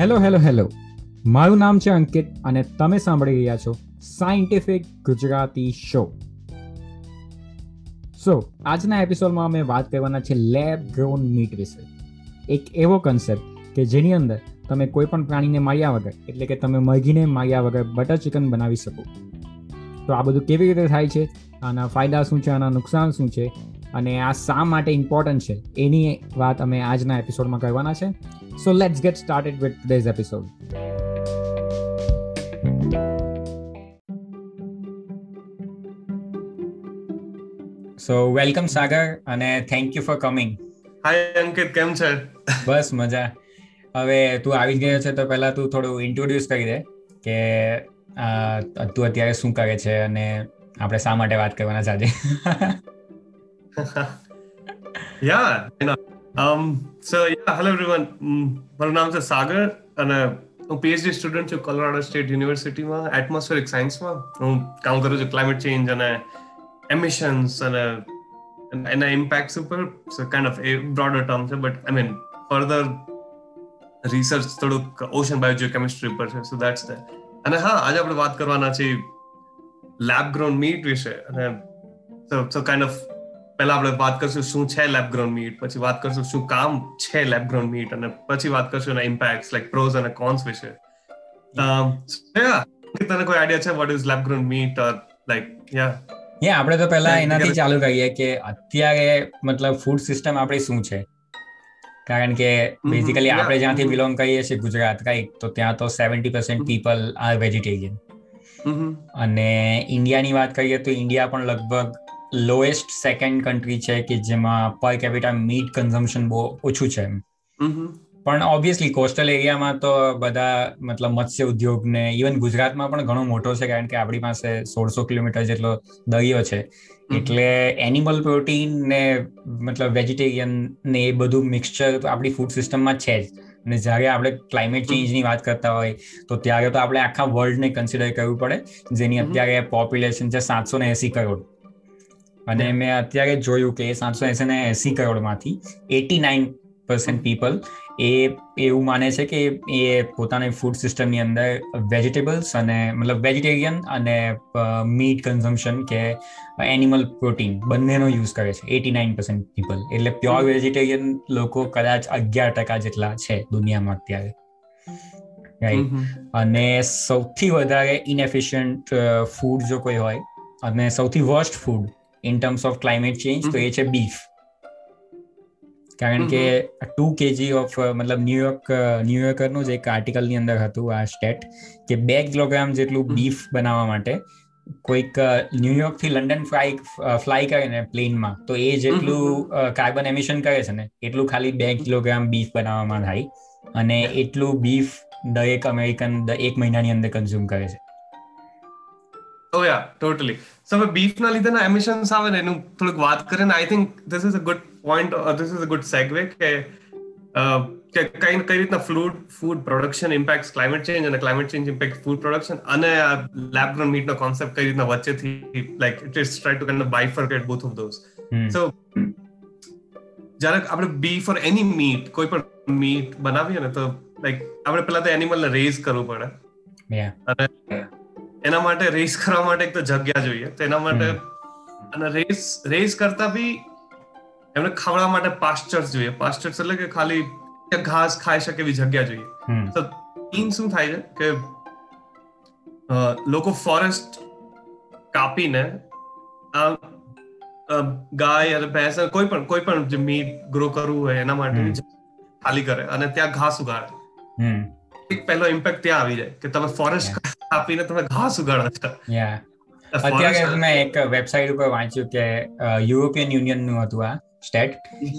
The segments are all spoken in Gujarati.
Hello hello hello. મારું નામ છે અંકિત અને તમે સાંભળી રહ્યા છો સાયન્ટિફિક ગુજરાતી શો સો આજના એપિસોડમાં અમે વાત કરવાના છે લેબ ગ્રોન મીટ વિશે. એક એવો કન્સેપ્ટ કે જેની અંદર તમે કોઈ પણ પ્રાણીને માર્યા વગર, એટલે કે તમે મરઘીને માર્યા વગર બટર ચિકન બનાવી શકો. તો આ બધું કેવી રીતે થાય છે? આના ફાયદા શું છે? આના નુકસાન શું છે? અને આ શા માટે ઇમ્પોર્ટન્ટ છે? એની વાત અમે આજના એપિસોડમાં કરવાના છે. So let's get started with today's episode. So welcome Sagar અને thank you for coming Hi Ankit. કેમ છે? બસ મજા. હવે તું આવી ગયો છે તો પહેલા તું થોડું ઇન્ટ્રોડ્યુસ કરી દે કે તું અત્યારે શું કરે છે અને આપણે શા માટે વાત કરવાના છે આજે? યા so, yeah, hello everyone. મારું નામ છે સાગર અને હું પીએચડી સ્ટુડન્ટ છું કોલોરાડો સ્ટેટ યુનિવર્સિટીમાં એટમોસ્ફેરિક સાયન્સમાં હું કામ કરું છું ક્લાઇમેટ ચેન્જ અને એમિશન્સ અને એના ઇમ્પેક્ટ્સ ઉપર so kind of a broader term છે but I mean further research થોડુંક ઓશન બાયોજીઓ કેમિસ્ટ્રી ઉપર છે સો દેટ્સ ધ અને હા આજે આપણે વાત કરવાના છે લેબ ગ્રોન મીટ વિશે અને સો સો કાઇન્ડ ઓફ પહેલા આપણે વાત કરશું શું છે લેબ ગ્રોન મીટ પછી વાત કરશું શું કામ છે લેબ ગ્રોન મીટ અને પછી વાત કરશું એના ઇમ્પેક્ટ લાઈક પ્રોઝ અને કોન્સ વિશે. તને કોઈ આઈડિયા છે? What is lab grown meat or like yeah yeah આપણે તો પહેલા એનાથી ચાલુ કરીએ કે અત્યારે મતલબ ફૂડ સિસ્ટમ આપણી શું છે? કારણ કે બેઝિકલી આપણે જ્યાંથી બિલોંગ કરીએ છીએ ગુજરાત રાઈટ તો ત્યાં તો seventy percent people are vegetarian અને ઇન્ડિયાની વાત કરીએ તો ઇન્ડિયા પણ લગભગ લોએસ્ટ સેકન્ડ કન્ટ્રી છે કે જેમાં પર કેપિટા મીટ કન્ઝમ્પશન બહુ ઓછું છે પણ ઓબ્વિયસલી કોસ્ટલ એરિયામાં તો બધા મતલબ મત્સ્ય ઉદ્યોગ ને ઇવન ગુજરાતમાં પણ ઘણો મોટો છે કારણ કે આપણી પાસે સોળસો કિલોમીટર જેટલો દરિયો છે. એટલે એનિમલ પ્રોટીન ને મતલબ વેજીટેરિયન ને એ બધું મિક્સચર આપણી ફૂડ સિસ્ટમમાં છે જ. અને જ્યારે આપણે ક્લાઇમેટ ચેન્જની વાત કરતા હોય તો ત્યારે તો આપણે આખા વર્લ્ડને કન્સિડર કરવું પડે. જેની અત્યારે પોપ્યુલેશન છે સાતસો ને એસી કરોડ. અને મેં અત્યારે જોયું કે સાતસો એસી ને એસી કરોડમાંથી એટી નાઇન પર્સન્ટ પીપલ એ એવું માને છે કે એ પોતાની ફૂડ સિસ્ટમની અંદર વેજીટેબલ્સ અને મતલબ વેજીટેરિયન અને મીટ કન્ઝમ્પશન કે એનિમલ પ્રોટીન બંનેનો યુઝ કરે છે એટી નાઇન પર્સન્ટ પીપલ એટલે પ્યોર વેજીટેરિયન લોકો કદાચ અગિયાર ટકા જેટલા છે દુનિયામાં અત્યારે. રાઈટ અને સૌથી વધારે ઇનએફિશિયન્ટ ફૂડ જો કોઈ હોય અને સૌથી worst food in terms of climate change તો એ છે બીફ કારણ કે ટુ કેજી ઓફ મતલબ ન્યુયોર્ક ન્યુયોર્કરનું જ એક આર્ટિકલની અંદર હતું આ સ્ટેટ કે બે કિલોગ્રામ જેટલું બીફ બનાવવા માટે કોઈક ન્યુયોર્કથી લંડન ફ્લાય ફ્લાય કરે ને પ્લેનમાં તો એ જેટલું કાર્બન એમિશન કરે છે ને એટલું ખાલી બે કિલોગ્રામ બીફ બનાવવામાં થાય અને એટલું બીફ દરેક અમેરિકન એક મહિનાની અંદર કન્ઝ્યુમ કરે છે. ઓ યા ટોટલી સો હવે બીફ ના લીધે ના એમિશન્સ આવે ને એનું થોડુંક વાત કરીને I think this is a good point this is a good segue કે કે કઈ કઈ રીતના flood food production impact climate change અને climate change impact food production અને આ લેબ ગ્રોન મીટ નો કોન્સેપ્ટ કઈ રીતના વચ્ચેથી like it is try to kind of bifurcate both of those so જ્યારે આપણે બીફ ફોર એની મીટ કોઈ પણ મીટ બનાવીએ ને તો લાઈક આપણે પેલા તો એનિમલ ને રેઝ કરવું પડે અને એના માટે રેસ કરવા માટે એક તો જગ્યા જોઈએ. તો એના માટે અને રેસ રેસ કરતા બી એમને ખાવડા માટે પાસ્ચર્સ જોઈએ. પાસ્ચર્સ એટલે કે ખાલી ઘાસ ખાઈ શકે એવી જગ્યા જોઈએ. તો ઈન શું થાય છે કે લોકો ફોરેસ્ટ કાપીને ગાય અને ભેંસ કોઈ પણ કોઈ પણ જે મીટ ગ્રો કરવું હોય એના માટે ખાલી કરે અને ત્યાં ઘાસ ઉગાડે. એક પહેલો ઇમ્પેક્ટ ત્યાં આવી જાય કે તમે ફોરેસ્ટ આપીને તમે ઘાસ ઉગાડો છો. અત્યારે મેં એક વેબસાઇટ ઉપર વાંચ્યું કે યુરોપિયન યુનિયનનું હતું આ સ્ટેટ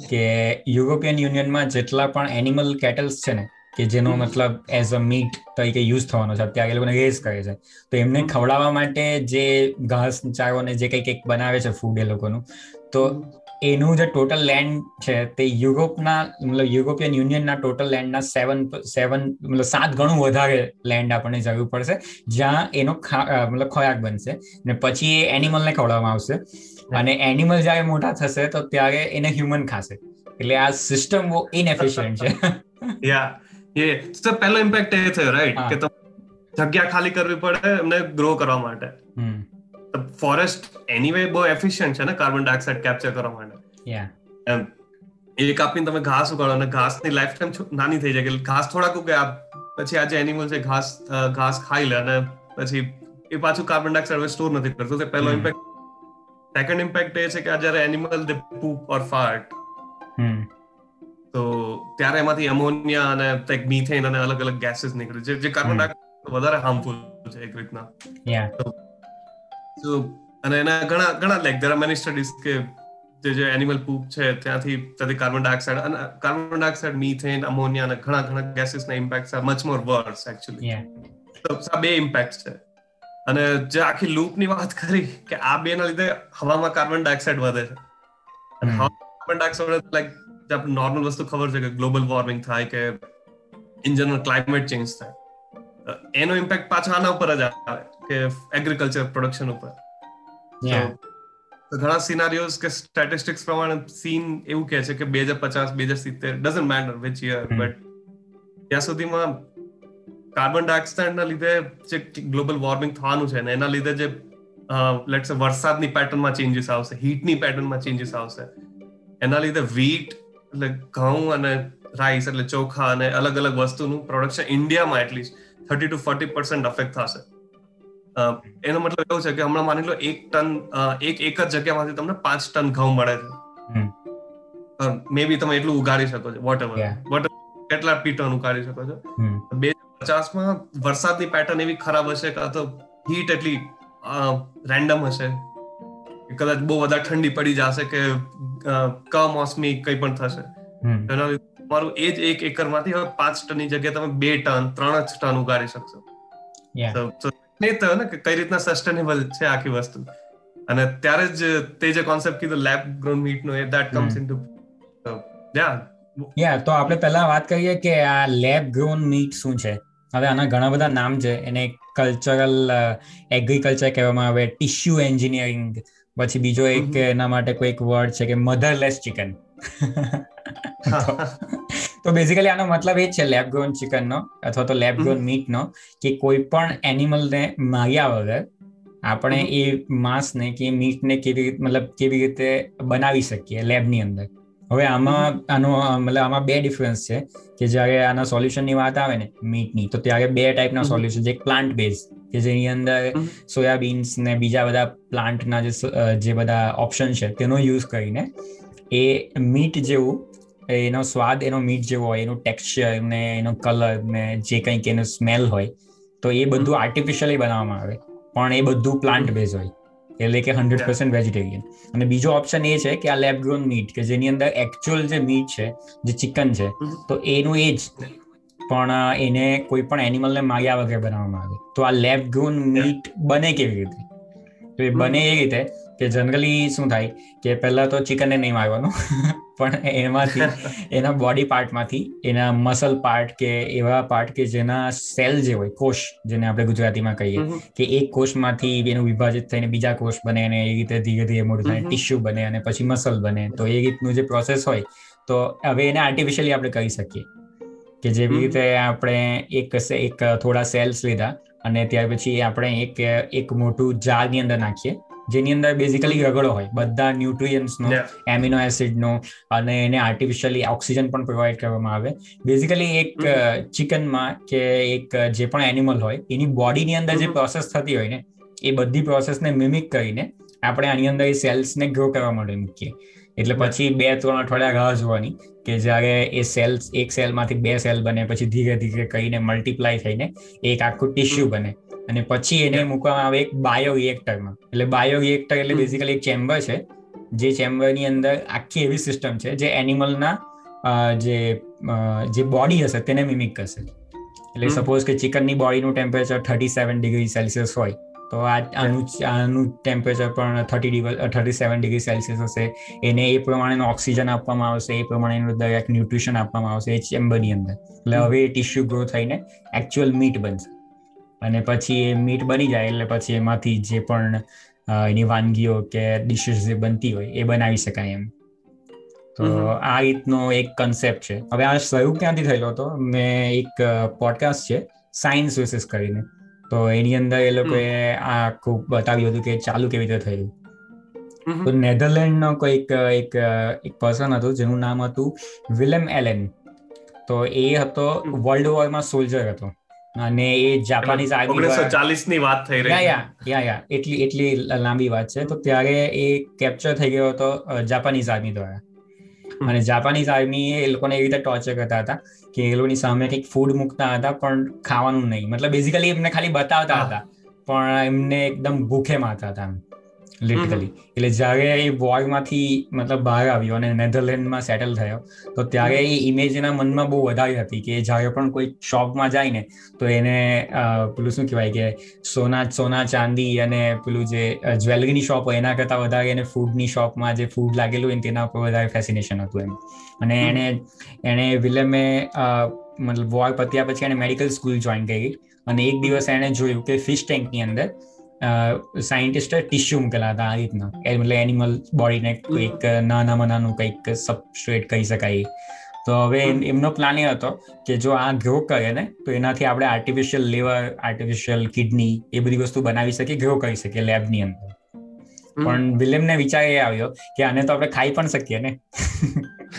કે યુરોપિયન યુનિયનમાં જેટલા પણ એનિમલ કેટલ્સ છે ને કે જેનો મતલબ એઝ અ મીટ તરીકે યુઝ થવાનો છે અત્યારે એ લોકોને રેઝ કરે છે. તો એમને ખવડાવવા માટે જે ઘાસ ચારો ને જે કંઈક કંઈક બનાવે છે ફૂડ એ લોકોનું તો એનું જે ટોટલ લેન્ડ છે તે યુરોપના મતલબ યુરોપિયન યુનિયનના ટોટલ લેન્ડના સેવન સેવન મતલબ સાત ગણું વધારે લેન્ડ આપણને જરૂર પડશે જ્યાં એનો મતલબ ખોરાક બનશે. ને પછી એ એનિમલને ખવડાવવામાં આવશે. અને એનિમલ જ્યારે મોટા થશે તો ત્યારે એને હ્યુમન ખાશે. એટલે આ સિસ્ટમ બહુ ઇનએફિશિયન્ટ છે. યા એ તો પહેલો ઇમ્પેક્ટ એ થયો રાઈટ કે જગ્યા ખાલી કરવી પડે એમને ગ્રો કરવા માટે. ફોરેસ્ટ એનીવે બહુ એફિશિયન્ટ છે ને કાર્બન ડાયોક્સાઇડ કેપ્ચર કરવા માટે. એમ એ કાપીને તમે ઘાસ ઉગાડો અને ઘાસની લાઈફ ટાઈમ નાની થઈ જાય કે ઘાસ થોડાક ઉગે પછી આ જે એનિમલ છે ઘાસ ઘાસ ખાઈ લે અને પછી એ પાછું કાર્બન ડાયોક્સાઇડ સ્ટોર નથી કરતું. તે પહેલો ઇમ્પેક્ટ સેકન્ડ ઇમ્પેક્ટ એ છે કે જ્યારે એનિમલ દે પૂપ ઓર ફાર્ટ તો ત્યારે એમાંથી એમોનિયા અને લાઈક મીથેન અને અલગ અલગ ગેસીસ નીકળે છે જે કાર્બન ડાયોક્સાઇડ વધારે હાર્મફુલ છે એક રીતના. તો અને એના ઘણા ઘણા like there are many studies કે જે જે એનિમલ પૂપ છે ત્યાંથી ત્યાંથી કાર્બન ડાયોક્સાઇડ અને કાર્બન ડાયોક્સાઇડ મીથેન અમોનિયા અને ઘણા ઘણા ગેસીસ ના impact are much more worse actually તો આ બે ઇમ્પેક્ટ છે. અને જે આખી લૂપની વાત કરી કે આ બે ના લીધે હવામાં કાર્બન ડાયોક્સાઇડ વધે છે. અને કાર્બન ડાયોક્સાઇડ લાઈક જે આપણે નોર્મલ વસ્તુ ખબર છે કે ગ્લોબલ વોર્મિંગ થાય કે ઇન જનરલ ક્લાઇમેટ ચેન્જ થાય. એનો ઇમ્પેક્ટ પાછો આના ઉપર જ આવે. કે એગ્રીકલ્ચર પ્રોડક્શન ઉપર. ઘણા સિનારીઓઝ કે સ્ટેટિસ્ટિક્સ પ્રમાણે સીન એવું કહે છે કે બે હજાર પચાસ બે હજાર સિત્તેર doesn't matter which year but ત્યાં સુધીમાં કાર્બન ડાયોક્સાઇડ ના લીધે જે ગ્લોબલ વોર્મિંગ થવાનું છે ને એના લીધે જે લેટ્સ વરસાદની પેટર્નમાં ચેન્જીસ આવશે હીટની પેટર્નમાં ચેન્જીસ આવશે એના લીધે વીટ એટલે ઘઉં અને રાઈસ એટલે ચોખા અને અલગ અલગ વસ્તુનું પ્રોડક્શન ઇન્ડિયામાં at least thirty two forty percent affect થશે. એનો મતલબ એવું છે કે હમણાં માની લો એક ટન એક એક જ જગ્યામાંથી તમને પાંચ ટન ઘઉં મળે છે. મે બી તમે એટલું ઉગાડી શકો છો વોટ એવર વોટ કેટલા પીટન ઉગાડી શકો છો? બે પચાસમાં વરસાદની પેટર્ન એવી ખરાબ હશે કાં તો હીટ એટલી રેન્ડમ હશે. કદાચ બહુ વધારે ઠંડી પડી જશે કે કમોસમી કંઈ પણ થશે. એના લીધે તમારું એ જ એક એકરમાંથી હવે પાંચ ટનની જગ્યાએ તમે બે ટન ત્રણ જ ટન ઉગાડી શકશો. નહીં થયો ને કે કઈ રીતના સસ્ટેનેબલ છે આખી વસ્તુ. અને ત્યારે જ તે જે કોન્સેપ્ટ કીધું લેબ ગ્રોન મીટ નો એ that comes into yeah yeah તો આપણે પહેલા વાત કરીએ કે આ લેબ ગ્રોન મીટ શું છે? હવે આના ઘણા બધા નામ છે. એને કલ્ચરલ એગ્રીકલ્ચર કહેવામાં આવે ટિશ્યુ એન્જિનિયરિંગ પછી બીજો એક એના માટે કોઈ એક વર્ડ છે કે મધરલેસ ચિકન તો બેઝિકલી આનો મતલબ એ જ છે લેબ ગ્રોન ચિકનનો અથવા તો લેબ ગ્રોન મીટનો કે કોઈ પણ એનિમલને માર્યા વગર આપણે એ માંસને કે મીટને કેવી રીતે મતલબ કેવી રીતે બનાવી શકીએ લેબની અંદર. હવે આમાં આનો મતલબ આમાં બે ડિફરન્સ છે કે જ્યારે આના સોલ્યુશનની વાત આવે ને મીટની તો ત્યારે બે ટાઈપના સોલ્યુશન છે. એક પ્લાન્ટ બેઝ કે જેની અંદર સોયાબીન્સ ને બીજા બધા પ્લાન્ટના જે જે બધા ઓપ્શન છે તેનો યુઝ કરીને એ મીટ જેવું એનો સ્વાદ એનો મીટ જેવો હોય એનું ટેક્સચર ને એનો કલર ને જે કંઈક એનો સ્મેલ હોય તો એ બધું આર્ટિફિશિયલી બનાવવામાં આવે. પણ એ બધું પ્લાન્ટ બેઝ હોય. એટલે કે હંડ્રેડ પર્સન્ટ વેજીટેરિયન અને બીજો ઓપ્શન એ છે કે આ લેબ ગ્રોન મીટ કે જેની અંદર એકચ્યુઅલ જે મીટ છે જે ચિકન છે તો એનું એ જ. પણ એને કોઈ પણ એનિમલને માર્યા વગર બનાવવામાં આવે. તો આ લેબ ગ્રોન મીટ બને કેવી રીતે? તો એ બને એ રીતે કે જનરલી શું થાય કે પહેલા તો ચિકનને નહીં મારવાનું પણ એમાંથી એના બોડી પાર્ટમાંથી એના મસલ પાર્ટ કે એવા પાર્ટ કે જેના સેલ જે હોય કોષ જેને આપણે ગુજરાતીમાં કહીએ કે એક કોષમાંથી એનું વિભાજિત થઈને બીજા કોષ બને અને એ રીતે ધીરે ધીરે મોટું થાય ટિશ્યુ બને અને પછી મસલ બને તો એ રીતનું જે પ્રોસેસ હોય તો હવે એને આર્ટિફિશિયલી આપણે કરી શકીએ કે જેવી રીતે આપણે એક એક થોડા સેલ્સ લીધા અને ત્યાર પછી આપણે એક એક મોટું જારની અંદર નાખીએ જેની અંદર બેઝિકલી રગડો હોય. બધા ન્યુટ્રિયન્સનો એમિનો એસિડનો અને એને આર્ટિફિશિયલી ઓક્સિજન પણ પ્રોવાઈડ કરવામાં આવે. બેઝિકલી એક ચિકનમાં કે એક જે પણ એનિમલ હોય એની બોડીની અંદર જે પ્રોસેસ થતી હોય ને એ બધી પ્રોસેસને મિમિક કરીને આપણે આની અંદર એ સેલ્સને ગ્રો કરવા માટે મૂકીએ. એટલે પછી બે ત્રણ અઠવાડિયા રાહ જોવાની કે જ્યારે એ સેલ્સ એક સેલમાંથી બે સેલ બને પછી ધીરે ધીરે કહીને મલ્ટીપ્લાય થઈને એક આખું ટિશ્યુ બને. અને પછી એને મૂકવામાં આવે એક બાયો રિએક્ટરમાં એટલે બાયો રિએક્ટર એટલે બેઝિકલી એક ચેમ્બર છે જે ચેમ્બરની અંદર આખી એવી સિસ્ટમ છે જે એનિમલના જે જે બોડી હશે તેને મિમિક કરશે. એટલે સપોઝ કે ચિકનની બોડીનું temperature thirty seven degree Celsius હોય તો આ આનું આનું ટેમ્પરેચર પણ thirty degree thirty seven degree Celsius હશે. એને એ પ્રમાણેનું ઓક્સિજન આપવામાં આવશે એ પ્રમાણેનું દરેક ન્યુટ્રિશન આપવામાં આવશે એ ચેમ્બરની અંદર. એટલે હવે એ ટિશ્યુ ગ્રો થઈને એકચ્યુઅલ મીટ બનશે. અને પછી એ મીટ બની જાય એટલે પછી એમાંથી જે પણ એની વાનગીઓ કે ડિશિસ જે બનતી હોય એ બનાવી શકાય એમ. તો આ રીતનો એક કન્સેપ્ટ છે. હવે આ શરૂ ક્યાંથી થયેલો હતો? મેં એક પોડકાસ્ટ છે સાયન્સ વિશેષ કરીને. તો એની અંદર એ લોકોએ આ આખું બતાવ્યું હતું કે ચાલુ કેવી રીતે થયું. તો નેધરલેન્ડનો કોઈક એક એક પર્સન હતું જેનું નામ હતું વિલેમ એલેન. તો એ હતો વર્લ્ડ વોરમાં સોલ્જર હતો. અને એ જાપાનીઝ આર્મી 1940 ની વાત થઈ રહી યા યા યા એટલી એટલી લાંબી વાત છે. તો ત્યારે એ કેપ્ચર થઈ ગયો હતો જાપાનીઝ આર્મી દ્વારા. અને જાપાનીઝ આર્મી એ લોકોને એવી રીતે ટોર્ચર કરતા હતા કે એ લોકોની સામે કંઈક ફૂડ મૂકતા હતા પણ ખાવાનું નહીં. મતલબ બેઝિકલી એમને ખાલી બતાવતા હતા. પણ એમને એકદમ ભૂખે મારતા હતા લિટરલી એટલે જ્યારે એ વોરમાંથી મતલબ બહાર આવ્યો અને નેધરલેન્ડમાં સેટલ થયો તો ત્યારે એ ઇમેજ એના મનમાં બહુ વધારી હતી કે જ્યારે પણ કોઈ શોપમાં જાય ને તો એને પેલું શું કહેવાય કે સોના સોના ચાંદી અને પેલું જે જ્વેલરીની શોપ હોય એના કરતાં વધારે એને ફૂડની શોપમાં જે ફૂડ લાગેલું હોય તેના ઉપર વધારે ફેસિનેશન હતું એમ. અને એણે એણે વિલેમે મતલબ વોર પત્યા પછી એને મેડિકલ સ્કૂલ જોઈન કરી. અને એક દિવસ એણે જોયું કે ફિશ ટેન્કની અંદર સાયન્ટિસ્ટે ટિશ્યુ મૂકેલા હતા આ રીતના. મતલબ એનિમલ બોડીને કંઈક નાનામાં નાનું કંઈક સબસ્ટ્રેટ કહી શકાય. તો હવે એમનો પ્લાન એ હતો કે જો આ ગ્રો કરે ને તો એનાથી આપણે આર્ટિફિશિયલ લીવર આર્ટિફિશિયલ કિડની એ બધી વસ્તુ બનાવી શકીએ ગ્રો કરી શકીએ લેબની અંદર. પણ વિલિયમને વિચાર એ આવ્યો કે આને તો આપણે ખાઈ પણ શકીએ ને.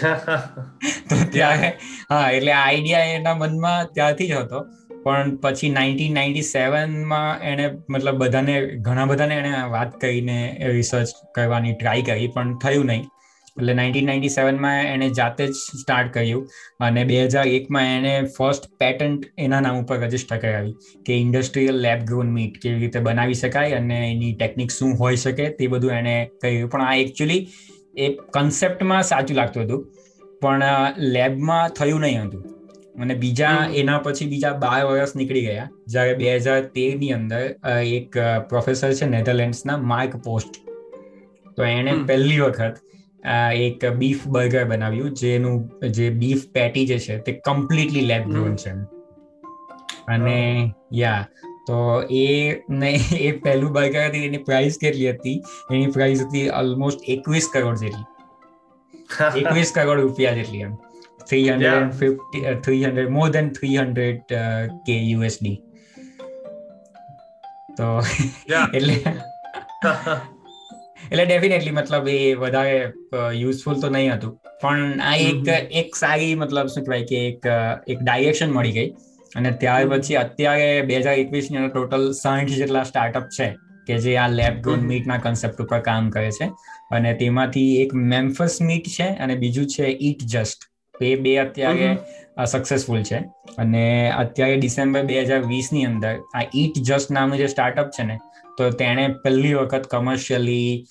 તો ત્યારે હા એટલે આ આઈડિયા એના મનમાં ત્યારથી જ હતો. પણ પછી નાઇન્ટીન નાઇન્ટી સેવનમાં એણે મતલબ બધાને, ઘણા બધાને એણે વાત કરીને રિસર્ચ કરવાની ટ્રાય કરી, પણ થયું નહીં. એટલે નાઇન્ટીન નાઇન્ટી સેવનમાં એણે જાતે જ સ્ટાર્ટ કર્યું અને બે હજાર એકમાં એણે ફર્સ્ટ પેટન્ટ એના નામ ઉપર રજિસ્ટર કરાવી કે ઇન્ડસ્ટ્રીયલ લેબ ગ્રોન મીટ કેવી રીતે બનાવી શકાય અને એની ટેકનિક શું હોઈ શકે તે બધું એણે કહ્યું પણ આ એકચ્યુઅલી એ કન્સેપ્ટમાં સાચું લાગતું હતું, પણ લેબમાં થયું નહીં હતું. અને બીજા એના પછી બીજા બાર વર્ષ નીકળી ગયા. જ્યારે બે હજાર તેરની અંદર એક પ્રોફેસર છે નેધરલેન્ડ્સના માર્ક પોસ્ટ. તો એણે પહેલી વખત એક બીફ બર્ગર બનાવ્યું જેનું જે બીફ પેટી જે છે તે કમ્પ્લીટલી લેબ ગ્રોન છે અને યા તો એ ને એ પહેલું બર્ગર હતી એની પ્રાઇસ કેટલી હતી? એની પ્રાઇસ હતી ઓલમોસ્ટ એકવીસ કરોડ જેટલી. એકવીસ કરોડ રૂપિયા જેટલી એમ. 350 yeah. uh, 300 more than 300 uh, k USD તો એટલે એટલે ડેફિનેટલી મતલબ એ વધારે યુઝફુલ તો નહીં હતું. પણ આ એક એક સારી મતલબ શું કહેવાય કે એક એક ડાયરેક્શન મળી ગઈ. અને ત્યાર પછી અત્યારે બે હજાર એકવીસની ટોટલ સાઠ જેટલા સ્ટાર્ટઅપ છે કે જે આ લેબ ગ્રોન મીટના કન્સેપ્ટ ઉપર કામ કરે છે. અને તેમાંથી એક મેમ્ફસ મીટ છે અને બીજું છે ઈટ જસ્ટ એ બે અત્યારે સક્સેસફુલ છે. અને અત્યારે ડિસેમ્બર બે હજાર વીસની અંદર આ ઈટ જસ્ટ નામનું જે સ્ટાર્ટઅપ છે ને તો તેણે પહેલી વખત કમર્શિયલી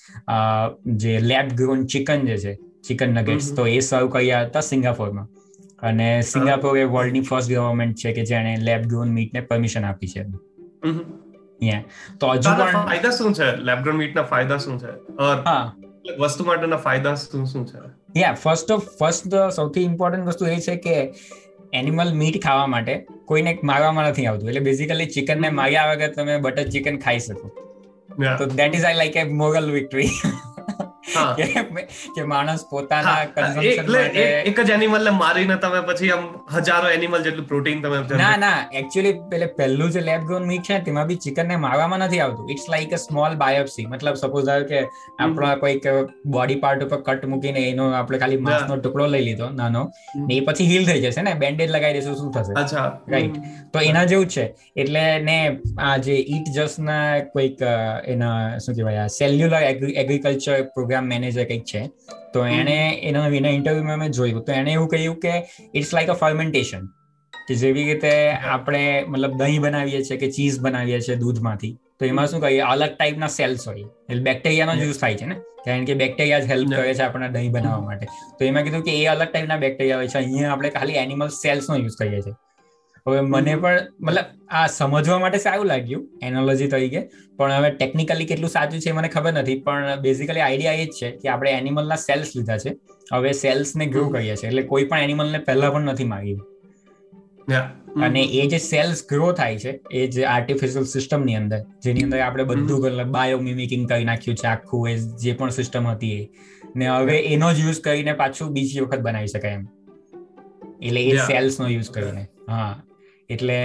જે લેબ ગ્રોન ચિકન જે છે ચિકન નગેટ્સ તો એ સર્વ કર્યા હતા સિંગાપોરમાં. અને સિંગાપોર એ વર્લ્ડની ફર્સ્ટ ગવર્મેન્ટ છે કે જેણે લેબ ગ્રોન મીટને પરમિશન આપી છે. તો હજુ ફાયદા શું છે? લેબ ગ્રોન મીટના ફાયદા શું છે? હા. વસ્તુ માટેના ફાયદા શું શું છે? યા ફર્સ્ટ ઓફ ફર્સ્ટ સૌથી ઇમ્પોર્ટન્ટ વસ્તુ એ છે કે એનિમલ મીટ ખાવા માટે કોઈને મારવામાં નથી આવતું. એટલે બેઝિકલી ચિકન ને માર્યા વગર તમે બટર ચિકન ખાઈ શકો. તો that is I like a moral victory કે માણસ પોતાના કન્ઝમ્પશન માટે એક જ એનિમલ ને મારીને તમે પછી આમ હજારો એનિમલ જેટલું પ્રોટીન તમે ના ના એક્ચ્યુઅલી પેલે પહેલું જે લેબ ગ્રોન મીટ છે તેમાં બી ચિકન ને મારવામાં નથી આવતું. It's like a small biopsy મતલબ સપોઝ આવે કે આપણો કોઈક બોડી પાર્ટ ઉપર કટ મૂકીને એનો આપણે ખાલી માંસનો ટુકડો લઈ લીધો નાનો એ પછી હીલ થઈ જશે ને? બેન્ડેજ લગાવી દેશું શું થશે? અચ્છા. રાઈટ તો એના જેવું છે. એટલે ને આ જે ઈટ જસ્ટ ના કોઈક એના શું કહેવાય સેલ્યુલર એગ્રીકલ્ચર પ્રોગ્રામ મેનેજર કંઈક છે તો એણે એના વિના ઇન્ટરવ્યુમાં મેં જોયું. તો એને એવું કહ્યું કે ઇટ્સ લાઈક અ ફર્મેન્ટેશન કે જેવી રીતે આપણે મતલબ દહીં બનાવીએ છીએ કે ચીઝ બનાવીએ છીએ દૂધમાંથી તો એમાં શું કહીએ અલગ ટાઈપના સેલ્સ હોય. એટલે બેક્ટેરિયાનો યુઝ થાય છે ને. કારણ કે બેક્ટેરિયા જ હેલ્પ કરે છે આપણને દહીં બનાવવા માટે. તો એમાં કીધું કે એ અલગ ટાઈપના બેક્ટેરિયા હોય છે. અહીંયા આપણે ખાલી એનિમલ સેલ્સનો યુઝ કરીએ છીએ. હવે મને પણ મતલબ આ સમજવા માટે સારું લાગ્યું એનોલોજી તરીકે. પણ હવે ટેકનિકલી કેટલું સાચું છે મને ખબર નથી પણ બેઝિકલી આઈડિયા એ જ છે કે આપણે એનિમલના સેલ્સ લીધા છે. હવે સેલ્સને ગ્રો કરીએ છીએ એટલે કોઈ પણ એનિમલને પહેલા પણ નથી માગ્યું અને એ જે સેલ્સ ગ્રો થાય છે એ જે આર્ટિફિશિયલ સિસ્ટમની અંદર જેની અંદર આપણે બધું બાયોમિમિકિંગ કરી નાખ્યું છે આખું એ જે પણ સિસ્ટમ હતી એ. ને હવે એનો જ યુઝ કરીને પાછું બીજી વખત બનાવી શકાય એમ. એટલે એ સેલ્સ નો યુઝ કરીને હા. એટલે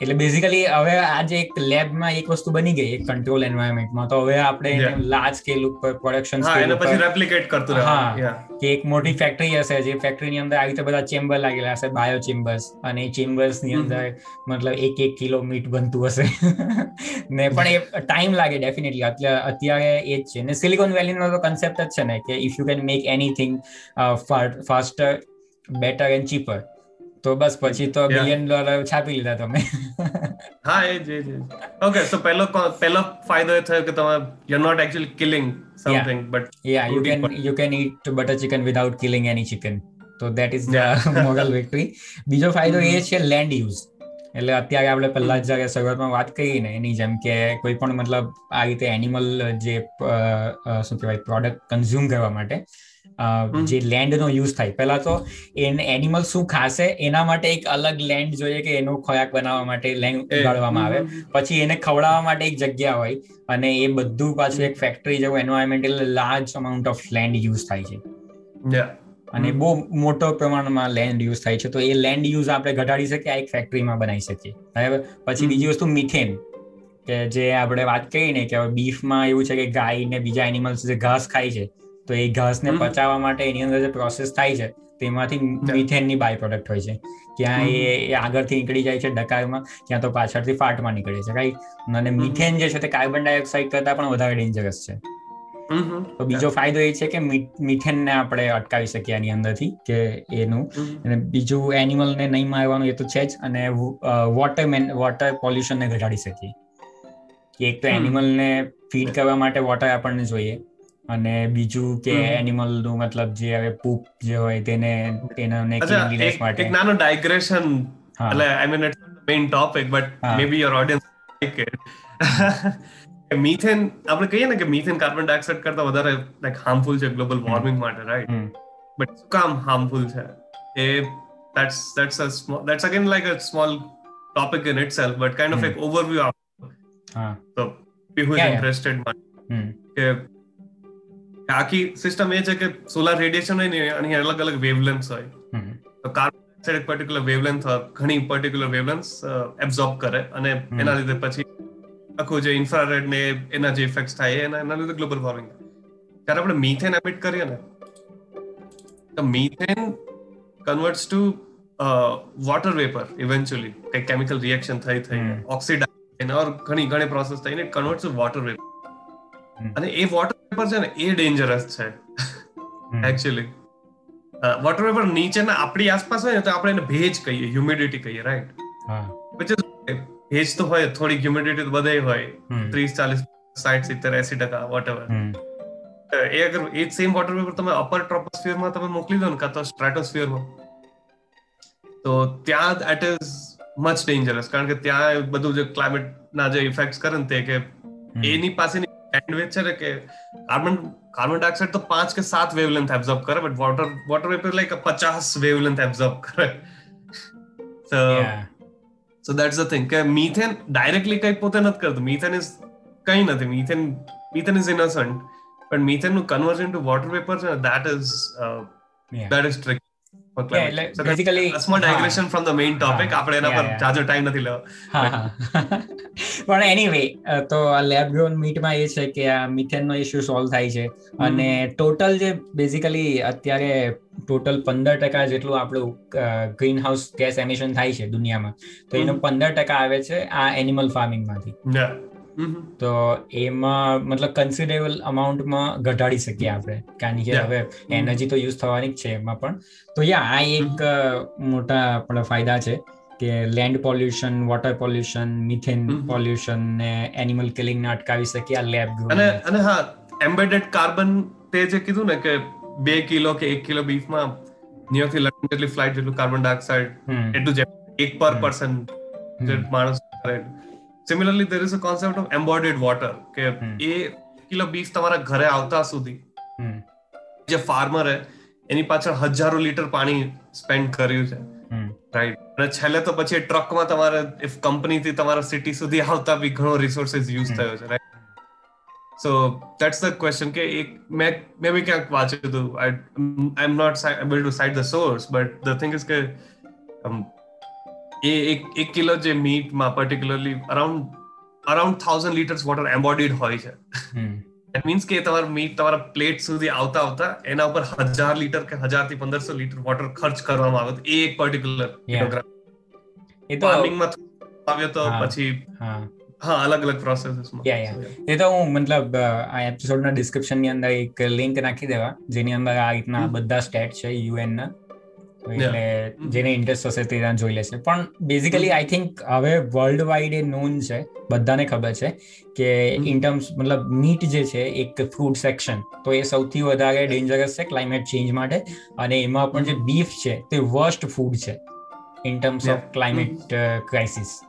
એટલે બેઝિકલી હવે આજે એક લેબમાં એક વસ્તુ બની ગઈ એક કંટ્રોલ એન્વાયરમેન્ટમાં તો હવે આપણે લાર્જ સ્કેલ ઉપર પ્રોડક્શન સ્કેલ પછી રેપ્લિકેટ કરતું હા કે એક મોટી ફેક્ટરી હશે જે ફેક્ટરીની અંદર આવી રીતે બધા ચેમ્બર લાગેલા હશે બાયો ચેમ્બર્સ અને એ ચેમ્બર્સની અંદર મતલબ એક એક કિલો મીટ બનતું હશે. ને પણ એ ટાઈમ લાગે ડેફિનેટલી અત્યારે એ જ છે. ને સિલિકોન વેલીનો તો કન્સેપ્ટ જ છે ને કે if you can make anything faster better and cheaper તો બસ પછી તો બિલિયન ડોલર છાપી લીધા તમે. હા એ જ એ ઓકે સો પહેલો પહેલો ફાયદો એ થયો કે તમે you are not actually killing something but yeah you can you can eat butter chicken without killing any chicken તો that is the moral victory બીજો ફાયદો એ છે લેન્ડ યુઝ એટલે અત્યારે આપણે પહેલા જયારે શરૂઆતમાં વાત કરી ને એની જેમ કે કોઈ પણ મતલબ આ રીતે એનિમલ જે શું કહેવાય પ્રોડક્ટ કન્ઝ્યુમ કરવા માટે જે લેન્ડ નો યુઝ થાય. પહેલા તો એને એનિમલ શું ખાશે એના માટે એક અલગ લેન્ડ જોઈએ કે એનો ખોરાક બનાવવા માટે લેન્ડ ઉગાડવામાં આવે. પછી એને ખવડાવવા માટે એક જગ્યા હોય અને એ બધું પાછું એક ફેક્ટરી જેવું environmental large amount of land use થાય છે. અને બહુ મોટો પ્રમાણમાં લેન્ડ યુઝ થાય છે. તો એ લેન્ડ યુઝ આપણે ઘટાડી શકીએ આ એક ફેક્ટરીમાં બનાવી શકીએ. બરાબર? પછી બીજી વસ્તુ મિથેન કે જે આપણે વાત કરી ને કે બીફમાં એવું છે કે ગાય ને બીજા એનિમલ્સ જે ઘાસ ખાય છે તો એ ઘાસને પચાવવા માટે એની અંદર જે પ્રોસેસ થાય છે તેમાંથી મિથેનની બાય પ્રોડક્ટ હોય છે. ક્યાં એ આગળથી નીકળી જાય છે ડકારમાં ક્યાં તો પાછળથી ફાટમાં નીકળે છે રાઈટ અને મિથેન જે છે તે કાર્બન ડાયોક્સાઇડ કરતા પણ વધારે ડેન્જરસ છે. તો બીજો ફાયદો એ છે કે મિથેનને આપણે અટકાવી શકીએ આની અંદરથી કે એનું. અને બીજું એનિમલને નહીં મારવાનું એ તો છે જ અને વોટર મેન વોટર પોલ્યુશનને ઘટાડી શકીએ. એક તો એનિમલને ફીડ કરવા માટે વોટર આપણને જોઈએ. અને બીજું કે એનિમલનું મતલબ જે હવે પૂપ જે હોય તેને તેનાને ક્લીનલીનેસ માટે. એક નાનો ડાયગ્રેશન એટલે I mean it's main topic but maybe your audience like it methane આપણે કહીએ ને કે મિથેન કાર્બન ડાયોક્સાઇડ કરતા વધારે લાઈક હાર્મફુલ છે ગ્લોબલ વોર્મિંગ માટે રાઈટ બટ શું કામ હાર્મફુલ છે? એ that's that's a small that's again like a small topic in itself but kind of mm. like overview. of uh. so people who is yeah, interested yeah. mm. કે આખી સિસ્ટમ એ છે કે સોલાર રેડિયેશન હોય ને એની અલગ અલગ વેવલેન્થ હોય. તો કાર્બન ડાયોક્સાઇડ એક પર્ટિક્યુલર વેવલેન્થ ઘણી પર્ટિક્યુલર વેવલેન્થ એબ્ઝોર્બ કરે અને એના લીધે પછી આખું જે ઇન્ફ્રારેડ ને એના જે ઇફેક્ટ થાય એના એના લીધે ગ્લોબલ વોર્મિંગ ત્યારે આપણે મિથેન એમિટ કરીએ ને તો methane converts to water vapour eventually કંઈક કેમિકલ રિએક્શન થઈ થઈ. ઓક્સિડાઇઝ ઓર ઘણી ઘણી પ્રોસેસ થઈને કન્વર્ટ્સ ટુ વોટર વેપર અને એ વોટર પેપર છે ને એ ડેન્જરસ છે. એકચ્યુઅલી વોટર વેપર નીચેના આપણી આસપાસ હોય ને તો આપણે એને ભેજ કહીએ હ્યુમિડિટી કહીએ રાઈટ વિચ ભેજ તો હોય થોડી હ્યુમિડિટી તો બધે હોય. ત્રીસ ચાલીસ સાઠ સિત્તેર એસી ટકા વોટ એ અગર એ સેમ વોટર પેપર તમે અપર ટ્રોપોસ્ફિયરમાં તમે મોકલી દો ને કાં તો સ્ટ્રેટોસ્ફિયરમાં તો ત્યાં એટ ઇઝ મચ ડેન્જરસ કારણ કે ત્યાં બધું જે ક્લાઇમેટ ના જે ઇફેક્ટ કરે ને તે કે એની પાસેની બેન્ડવિડ્થ છે કે કાર્બન કાર્બન ડાયોક્સાઇડ તો પાંચ કે સાત વેવલેન્થ એબ્ઝોર્બ કરે but water water vapour like પચાસ વેવલેન્થ એબ્ઝોર્બ કરે so so that's the thing કે મીથેન ડાયરેક્ટલી કઈ પોતે નથી કરતું મીથેન ઇઝ કઈ નથી મીથેન મીથેન ઇઝ ઇનોસન્ટ પણ મીથેનનું કન્વર્ઝન ટુ વોટર વેપર છે that is that is trick આપણે એના પર જાજો ટાઈમ નથી લેવો પણ એનીવે તો આ લેબ ગ્રોન મીટમાં એ છે કે આ મિથેન નો ઇશ્યુ સોલ્વ થાય છે. અને ટોટલ જે બેઝિકલી અત્યારે ટોટલ પંદર ટકા જેટલું આપણું ગ્રીન હાઉસ ગેસ એમિશન થાય છે દુનિયામાં. તો એનું પંદર ટકા આવે છે આ એનિમલ ફાર્મિંગમાંથી તો એમાં મતલબ કન્સિડરેબલ અમાઉન્ટમાં ઘટાડી શકીએ આપણે. કારણ કે હવે એનર્જી તો યુઝ થવાની જ છે એમાં પણ. તો યા આ એક મોટા આપણા ફાયદા છે કે land pollution water pollution methane pollution ને એનિમલ કિલિંગ ને અટકાવી શકીએ આ લેબ અને અને હા એમ્બેડેડ કાર્બન તે જે કીધું ને કે બે કિલો કે એક કિલો બીફમાં ન્યુયોર્કથી લંડન જેટલી ફ્લાઇટ જેટલું કાર્બન ડાયોક્સાઇડ એટલું જે એક પર પર્સન જે માણસ કરે. Similarly there is a concept of embodied water કે એ કિલો બીજ તમારા ઘરે આવતા સુધી જે ફાર્મર એની પાછળ હજારો લીટર પાણી સ્પેન્ડ કર્યું છે રાઈટ અને છેલ્લે તો પછી ટ્રકમાં તમારે ઇફ કંપનીથી તમારા સિટી સુધી આવતા બી ઘણો રિસોર્સિસ યુઝ થયો છે right so that's the question કે એક મેં મેં બી ક્યાંક વાંચ્યું હતું I am not able to cite the source but the thing is કે એ એક એક કિલો જે મીટમાં particularly around around thousand litres water embodied હોય છે. ઇટ મીન્સ કે તમારા મીટ તમારા પ્લેટ સુધી આવતા આવતા એના ઉપર હજાર લીટર કે હજારથી પંદરસો લીટર વોટર ખર્ચ કરવામાં આવે એ એક પર્ટિક્યુલર કિલોગ્રામ એ તો ફાર્મિંગમાં આવ્યો તો પછી હા. અલગ અલગ પ્રોસેસીસમાં એ તો હું મતલબ આ એપિસોડના ડિસ્ક્રિપ્શનની અંદર એક લિંક નાખી દેવા જેની અંદર આ રીતના બધા સ્ટેટ છે યુએન ના. એટલે જેને ઇન્ટરેસ્ટ હશે તે ત્યાં જોઈ લેશે. પણ બેઝિકલી આઈ થિંક હવે વર્લ્ડ વાઇડ એ નોન છે બધાને ખબર છે કે ઇન ટર્મ્સ મતલબ મીટ જે છે એક ફૂડ સેક્શન તો એ સૌથી વધારે ડેન્જરસ છે ક્લાઇમેટ ચેન્જ માટે. અને એમાં પણ જે બીફ છે તે વર્સ્ટ ફૂડ છે in terms of climate crisis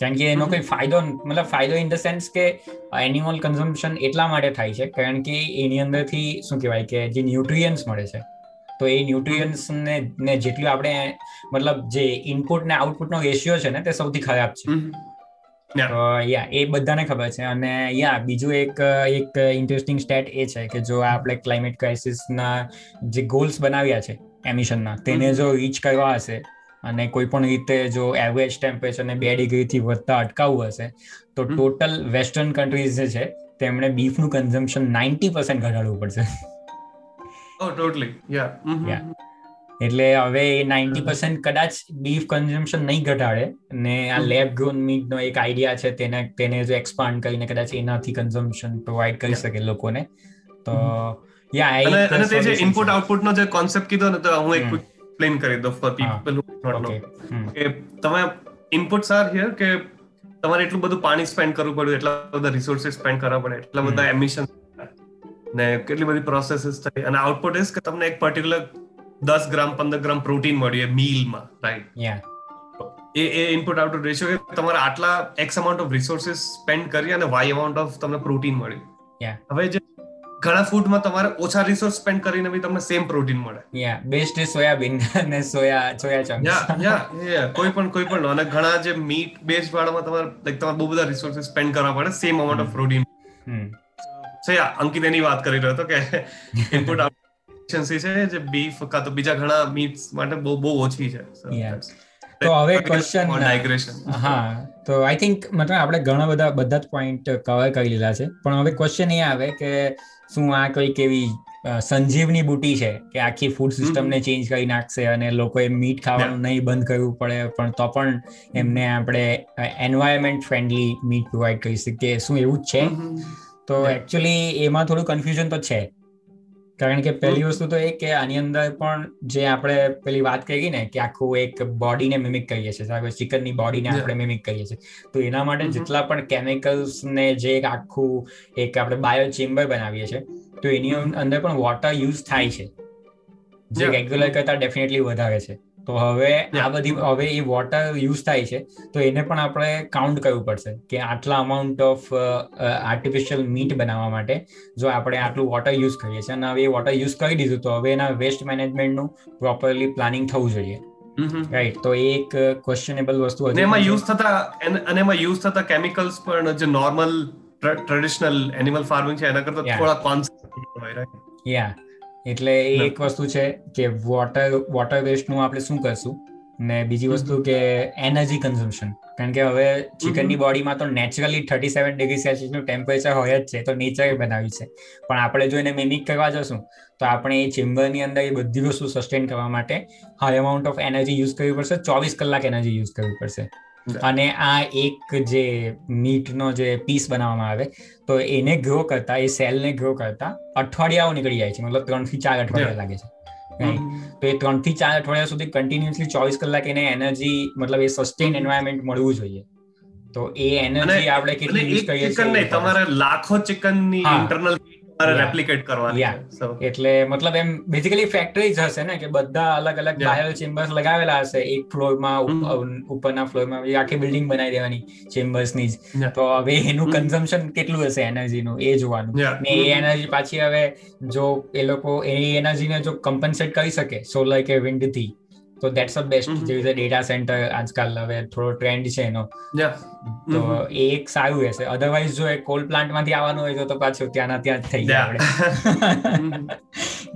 કારણ કે એનો કોઈ ફાયદો મતલબ ફાયદો ઇન ધ સેન્સ કે એનિમલ કન્ઝમ્પશન એટલા માટે થાય છે કારણ કે એની અંદરથી શું કહેવાય કે જે ન્યુટ્રિયન્ટ્સ મળે છે તો એ ન્યુટ્રિયન્સ ને જેટલું આપણે મતલબ જે ઇનપુટ ને આઉટપુટ નો રેશિયો છે ને તે સૌથી ખરાબ છે. યા એ બધાને ખબર છે. અને યા બીજું એક એક ઇન્ટરેસ્ટિંગ સ્ટેટ એ છે કે જો આપણે ક્લાઇમેટ ક્રાઇસિસના જે ગોલ્સ બનાવ્યા છે એમિશનના તેને જો રીચ કરવા હશે અને કોઈ પણ રીતે જો એવરેજ ટેમ્પરેચરને બે ડિગ્રીથી વધતા અટકાવવું હશે તો ટોટલ વેસ્ટર્ન કન્ટ્રીઝ જે છે તેમણે બીફનું કન્ઝમ્પશન નાઇન્ટી પર્સન્ટ ઘટાડવું પડશે. Oh, totally. Yeah. Mm-hmm. એટલે હવે નાઇન્ટી પર્સન્ટ કદાચ બીફ કન્ઝમ્પશન નહીં ઘટાડે ને આ લેબ ગ્રોન મીટ નો એક આઈડિયા છે તેને તેને જો એક્સપાન્ડ કરીને કદાચ એનાથી કન્ઝમ્પશન પ્રોવાઈડ કરી શકે લોકોને. તો યા અને તે જે ઇનપુટ આઉટપુટ નો જે કોન્સેપ્ટ કીધો ને તો હું એક એક્સપ્લેન કરી દઉં for people who not know કે તમે ઇનપુટ્સ આર હિયર કે તમારે એટલું બધું પાણી સ્પેન્ડ કરવું પડ્યું એટલા બધા રિસોર્સિસ સ્પેન્ડ કરવા પડે એટલા બધા એમિશન ને કેટલી બધી પ્રોસેસીસ થઈ. અને આઉટપુટ ઇઝ કે તમને એક પર્ટિક્યુલર દસ ગ્રામ પંદર ગ્રામ પ્રોટીન મળ્યું એ મીલમાં રાઈટ એ એ ઇનપુટ આઉટપુટ રેશિયો કે તમારે આટલા X amount of resources spend કરી અને વાય અમાઉન્ટ ઓફ તમને પ્રોટીન મળ્યું. હવે જે ઘણા ફૂડમાં તમારે ઓછા રિસોર્સ સ્પેન્ડ કરીને બી તમને સેમ પ્રોટીન મળે. યા બેસ્ટ સોયાબીન અને સોયા સોયા ચંક્સ યા યા યા કોઈ પણ કોઈ પણ અને ઘણા જે મીટ બેઝ વાળામાં તમારે લાઈક તમારે બહુ બધા રિસોર્સિસ સ્પેન્ડ કરવા પડે same amount of protein so Ankit એની વાત કરી રહ્યો હતો કે ઇનપુટ એફિશિયન્સી છે જે બીફ કા તો બીજા ઘણા મીટ્સ માટે બહુ બહુ ઓછી છે. તો હવે ક્વેશ્ચન હા તો આઈ થિંક મતલબ આપણે ઘણા બધા બધા જ પોઈન્ટ કવર કરી લીધા છે. પણ હવે ક્વેશ્ચન એ આવે કે શું આ કોઈક એવી સંજીવની બુટી છે કે આખી ફૂડ સિસ્ટમને ચેન્જ કરી નાખશે અને લોકોએ મીટ ખાવાનું નહીં બંધ કરવું પડે પણ તો પણ એમને આપણે એન્વાયરમેન્ટ ફ્રેન્ડલી મીટ પ્રોવાઈડ કરી શકીએ. શું એવું જ છે? તો એકચ્યુઅલી એમાં થોડું કન્ફ્યુઝન તો છે. કારણ કે પહેલી વસ્તુ તો એ કે આની અંદર પણ જે આપણે પેલી વાત કરી ને કે આખું એક બોડીને મિમિક કરીએ છીએ. ચિકનની બોડીને આપણે મિમિક કરીએ છીએ. તો એના માટે જેટલા પણ કેમિકલ્સ ને જે એક આખું એક આપણે બાયો ચેમ્બર બનાવીએ છીએ તો એની અંદર પણ વોટર યુઝ થાય છે. જે રેગ્યુલર કરતા ડેફિનેટલી વધારે છે. તો હવે આ બધી હવે એ વોટર યુઝ થાય છે તો એને પણ આપણે કાઉન્ટ કરવું પડશે કે આટલા અમાઉન્ટ ઓફ આર્ટિફિશિયલ મીટ બનાવવા માટે જો આપણે આટલું વોટર યુઝ કરીએ છીએ. અને હવે એ વોટર યુઝ કરી દીધું તો હવે એના વેસ્ટ મેનેજમેન્ટનું પ્રોપરલી પ્લાનિંગ થવું જોઈએ. રાઈટ તો એ એક ક્વેશ્ચનેબલ વસ્તુ હતી. એમાં યુઝ થતા અને એમાં યુઝ થતા કેમિકલ્સ પણ જે નોર્મલ ટ્રેડિશનલ એનિમલ ફાર્મિંગ છે એના કરતા થોડા કોન્સેપ્ટ હોય રાઈટ યા એટલે એ એક વસ્તુ છે કે વોટર વોટર વેસ્ટનું આપણે શું કરશું? ને બીજી વસ્તુ કે એનર્જી કન્ઝમ્પશન કારણ કે હવે ચિકનની બોડીમાં તો નેચરલી થર્ટી સેવન ડિગ્રી સેલ્સિયસનું ટેમ્પરેચર હોય જ છે તો નેચરે બનાવ્યું છે. પણ આપણે જો એને મિમિક કરવા જશું તો આપણે એ ચેમ્બરની અંદર એ બધી વસ્તુ સસ્ટેન કરવા માટે high amount of energy use કરવી પડશે ચોવીસ કલાક એનર્જી યુઝ કરવી પડશે. અને આ એક જે મીટનો જે પીસ બનાવવામાં આવે તો એને ગ્રો કરતા એ સેલને ગ્રો કરતા અઠવાડિયાઓ નીકળી જાય છે. મતલબ ત્રણથી ચાર અઠવાડિયા લાગે છે. તો એ ત્રણથી ચાર અઠવાડિયા સુધી કન્ટિન્યુઅસલી ચોવીસ કલાક એને એનર્જી મતલબ એ સસ્ટેન એન્વાયરમેન્ટ મળવું જોઈએ. તો એ એનર્જી આપણે કેટલી યુઝ કરીએ છીએ તમારે લાખો ચિકનની ઇન્ટરનલ રેપ્લિકેટ કરવાની એટલે મતલબ એમ બેઝિકલી ફેક્ટરી જ હશે ને કે બધા અલગ અલગ બાયલ ચેમ્બર્સ લગાવેલા હશે. એક ફ્લોરમાં ઉપરના ફ્લોરમાં આખી બિલ્ડિંગ બનાવી દેવાની ચેમ્બર્સની જ. તો હવે એનું કન્ઝમ્પશન કેટલું હશે એનર્જીનું? એ જોવાનું. ને એ એનર્જી પાછી હવે જો એ લોકો એ એનર્જીને જો કમ્પન્સેટ કરી શકે સોલર કે વિન્ડથી તો દેટ્સ અ બેસ્ટ જેવી ડેટા સેન્ટર આજકાલ હવે થોડો ટ્રેન્ડ છે એનો. તો એ એક સારું રહેશે. અધરવાઇઝ જો એ કોલ પ્લાન્ટમાંથી આવવાનું હોય તો પાછું ત્યાંના ત્યાં જ થઈ જાય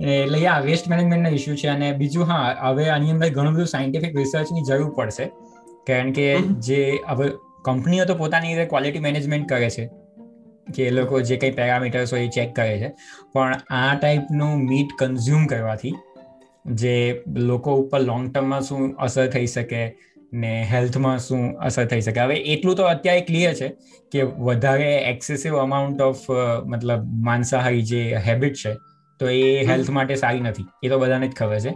એટલે આ વેસ્ટ મેનેજમેન્ટ ઇસ્યુ છે અને બીજું હા હવે આની અંદર ઘણું બધું સાયન્ટિફિક રિસર્ચની જરૂર પડશે. કારણ કે જે હવે કંપનીઓ તો પોતાની રીતે ક્વોલિટી મેનેજમેન્ટ કરે છે. કે એ લોકો જે કંઈ પેરામીટર્સ હોય એ ચેક કરે છે. પણ આ ટાઈપનું મીટ કન્ઝ્યુમ કરવાથી જે લોકો ઉપર લોંગ ટર્મમાં શું અસર થઈ શકે ને હેલ્થમાં શું અસર થઈ શકે. હવે એટલું તો અત્યારે ક્લિયર છે કે વધારે એક્સેસિવ અમાઉન્ટ ઓફ મતલબ માંસાહારી જે હેબિટ છે તો એ હેલ્થ માટે સારી નથી. એ તો બધાને જ ખબર છે.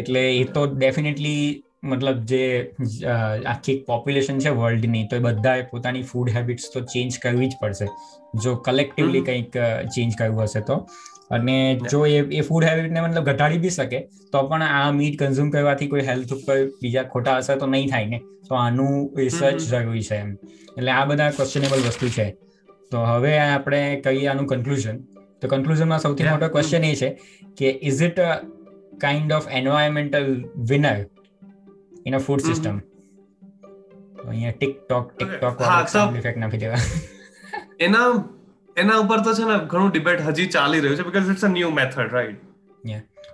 એટલે એ તો ડેફિનેટલી મતલબ જે આખી પોપ્યુલેશન છે વર્લ્ડની તો એ બધાએ પોતાની ફૂડ હેબિટ્સ તો ચેન્જ કરવી જ પડશે. જો કલેક્ટિવલી કંઈક ચેન્જ કરવું હશે તો. અને જો એ એ ફૂડ હેબિટને મતલબ ઘટાડી બી શકે તો પણ આ મીટ કન્ઝ્યુમ કરવાથી કોઈ હેલ્થ ઉપર બીજા ખોટા અસર તો નહીં થાય ને. તો આનું રિસર્ચ જરૂરી છે એમ. એટલે આ બધા ક્વેશ્ચનેબલ વસ્તુ છે. તો હવે આપણે કહીએ આનું કન્ક્લુઝન તો કન્ક્લુઝનમાં સૌથી મોટો ક્વેશ્ચન એ છે કે is it a kind of environmental winner in a food system અહીંયા ટિકટોક ટિકટોક સાઉન્ડ ઇફેક્ટ નાખી દેવા. એના એના ઉપર તો છે ને ઘણું ડિબેટ હજી ચાલી રહ્યું છે because it's a new method right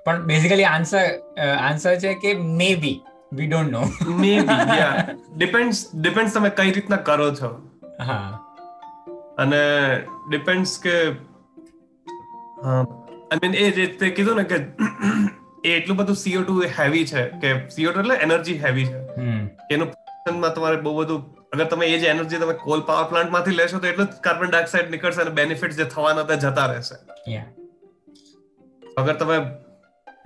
પણ બેઝિકલી આન્સર આન્સર છે કે maybe we don't know maybe yeah depends depends તમે કઈ રીતના કરો છો. હા. અને ડિપેન્ડ્સ કે આઈ મીન એ રીતે કીધું ને કે એ એટલું બધું સીઓ ટુ હેવી છે કે સીઓ ટુ એટલે એનર્જી હેવી છે. એનું પ્રોડક્શનમાં તમારે બહુ બધું અગર તમે એ જ એનર્જી તમે કોલ પાવર પ્લાન્ટમાંથી લેશો તો એટલું જ કાર્બન ડાયોક્સાઇડ નીકળશે અને બેનિફિટ જે થવાના હતા જતા રહેશે. અગર તમે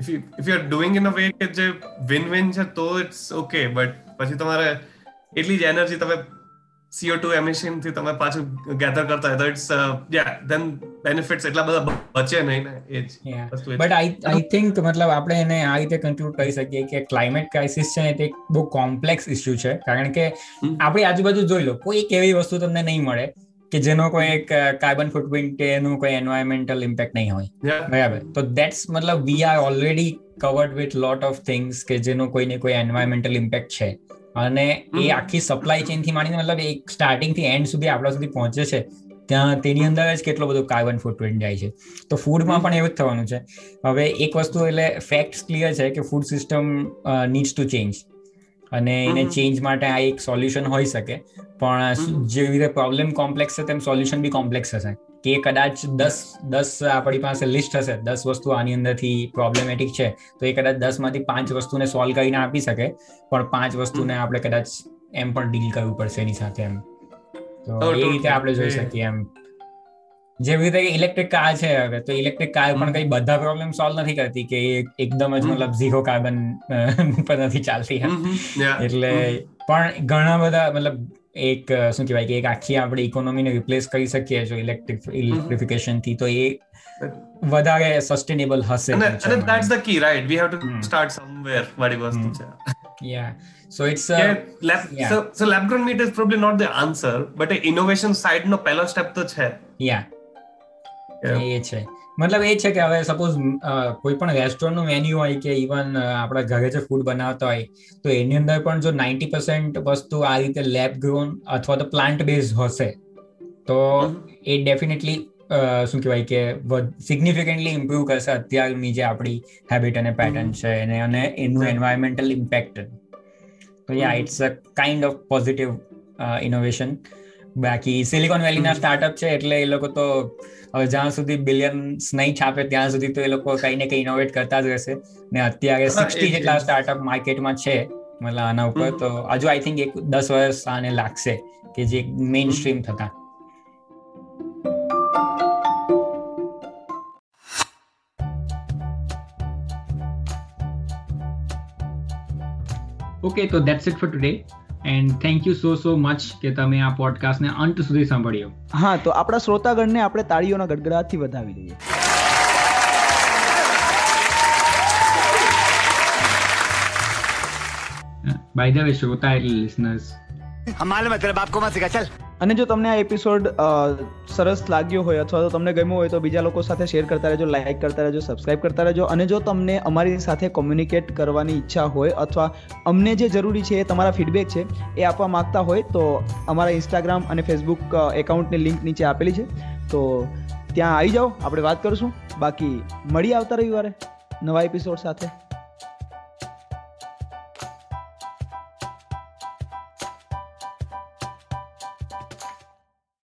if you if you are doing in a way કે જે વિન વિન છે તો ઇટ્સ ઓકે બટ પછી તમારે એટલી જ એનર્જી તમે CO2 એમિશનથી તમે પાછું ગેધર કરતા હોય તો ઇટ્સ યા ધેન બેનિફિટ્સ એટલા બધા બચે નહીં ને એ જ બટ આઈ આઈ થિંક મતલબ આપણે એને આ રીતે કન્ક્લુડ કરી શકીએ કે ક્લાઇમેટ ક્રાઇસિસ છે તે બહુ કોમ્પ્લેક્સ ઇસ્યુ છે. કારણ કે આપણી આજુબાજુ જોઈ લો કોઈ એક એવી વસ્તુ તમને નહીં મળે કે જેનો કોઈ એક કાર્બન ફૂટપ્રિન્ટ એનું કોઈ એન્વાયરમેન્ટલ ઇમ્પેક્ટ નહીં હોય. બરાબર? તો દેટ્સ મતલબ we are already covered with lot of things કે જેનો કોઈને કોઈ એન્વાયરમેન્ટલ ઇમ્પેક્ટ છે. અને એ આખી સપ્લાય ચેનથી માંડીને મતલબ એક સ્ટાર્ટિંગથી એન્ડ સુધી આપણા સુધી પહોંચે છે. ત્યાં તેની અંદર જ કેટલો બધો કાર્બન ફૂટપ્રિન્ટ જાય છે. તો ફૂડમાં પણ એવું જ થવાનું છે. હવે એક વસ્તુ એટલે ફેક્ટ ક્લિયર છે કે food system needs to change અને એને ચેન્જ માટે આ એક સોલ્યુશન હોઈ શકે. પણ જેવી રીતે પ્રોબ્લેમ કોમ્પ્લેક્સ છે તેમ સોલ્યુશન બી કોમ્પ્લેક્સ હશે. કે કદાચ દસ દસ આપણી પાસે લિસ્ટ હશે દસ વસ્તુ આની અંદરથી પ્રોબ્લેમેટિક છે તો એ કદાચ દસમાંથી પાંચ વસ્તુને સોલ્વ કરીને આપી શકે પણ પાંચ વસ્તુને આપણે કદાચ એમ પણ ડીલ કરવું પડશે એની સાથે એમ. તો એ રીતે આપણે જોઈ શકીએ એમ. જેવી રીતે ઇલેક્ટ્રિક કાર છે હવે તો ઇલેક્ટ્રિક કાર પણ કઈ બધા પ્રોબ્લેમ સોલ્વ નથી કરતી કે એકદમ જ મતલબ ઝીરો કાર્બન પર નથી ચાલતી એટલે પણ ઘણા બધા મતલબ એક શું કહેવાય કે એક આખી આપણે ઇકોનોમીને રિપ્લેસ કરી શકીએ જો ઇલેક્ટ્રિક ઇલેક્ટ્રિફિકેશનથી તો એ વધારે સસ્ટેનેબલ હશે અને that's the key right we have to start somewhere વાળી વસ્તુ છે. Yeah so it's lab so so lab grown meat is probably not the answer but a innovation side નો પહેલો સ્ટેપ તો છે. યા એ છે. મતલબ એ છે કે હવે સપોઝ કોઈ પણ રેસ્ટોરન્ટનું મેન્યુ હોય કે ઇવન આપણા ઘરે જે ફૂડ બનાવતા હોય તો એની અંદર પણ જો નાઇન્ટી પર્સન્ટ વસ્તુ આ રીતે લેબ ગ્રોન અથવા તો પ્લાન્ટ બેઝ હશે તો એ ડેફિનેટલી શું કહેવાય કે સિગ્નિફિકન્ટલી ઇમ્પ્રુવ કરશે અત્યારની જે આપણી હેબિટ અને પેટર્ન છે અને અને એનું એન્વાયરમેન્ટલ ઇમ્પેક્ટ તો yeah it's a kind of positive innovation બાકી સિલિકોન વેલીના સ્ટાર્ટઅપ છે એટલે એ લોકો તો હવે જ્યાં સુધી બિલિયન્સ નહીં છાપે ત્યાં સુધી તો એ લોકો કંઈ ને કંઈ ઇનોવેટ કરતા જ રહેશે. ને અત્યારે સિક્સટી જેટલા સ્ટાર્ટઅપ માર્કેટમાં છે મતલબ આના ઉપર તો હજુ આઈ થિંક એક દસ વર્ષ આને લાગશે કે જે મેઇન સ્ટ્રીમ થતા. ઓકે તો that's it for today and thank you so so much કે તમે આ પોડકાસ્ટને અંત સુધી સાંભળ્યો. હા તો આપણા શ્રોતાગણને આપણે તાળીઓના ગડગડાટથી વધાવી દઈએ. બાય ધ વે શ્રોતા એટલે લિસનર્સ માલુમ મતલબ આપકો મત સિખા ચલ. અને જો તમને આ એપિસોડ સરસ લાગ્યો હોય અથવા તો તમને ગમ્યો હોય તો બીજા લોકો સાથે શેર કરતા રહેજો લાઇક કરતા રહેજો સબસ્ક્રાઇબ કરતા રહેજો. અને જો તમને અમારી સાથે કોમ્યુનિકેટ કરવાની ઈચ્છા હોય અથવા અમને જે જરૂરી છે એ તમારા ફીડબેક છે એ આપવા માગતા હોય તો અમારા ઇન્સ્ટાગ્રામ અને ફેસબુક એકાઉન્ટની લિંક નીચે આપેલી છે. તો ત્યાં આવી જાઓ, આપણે વાત કરીશું. બાકી મળી આવતા રવિવારે નવા એપિસોડ સાથે.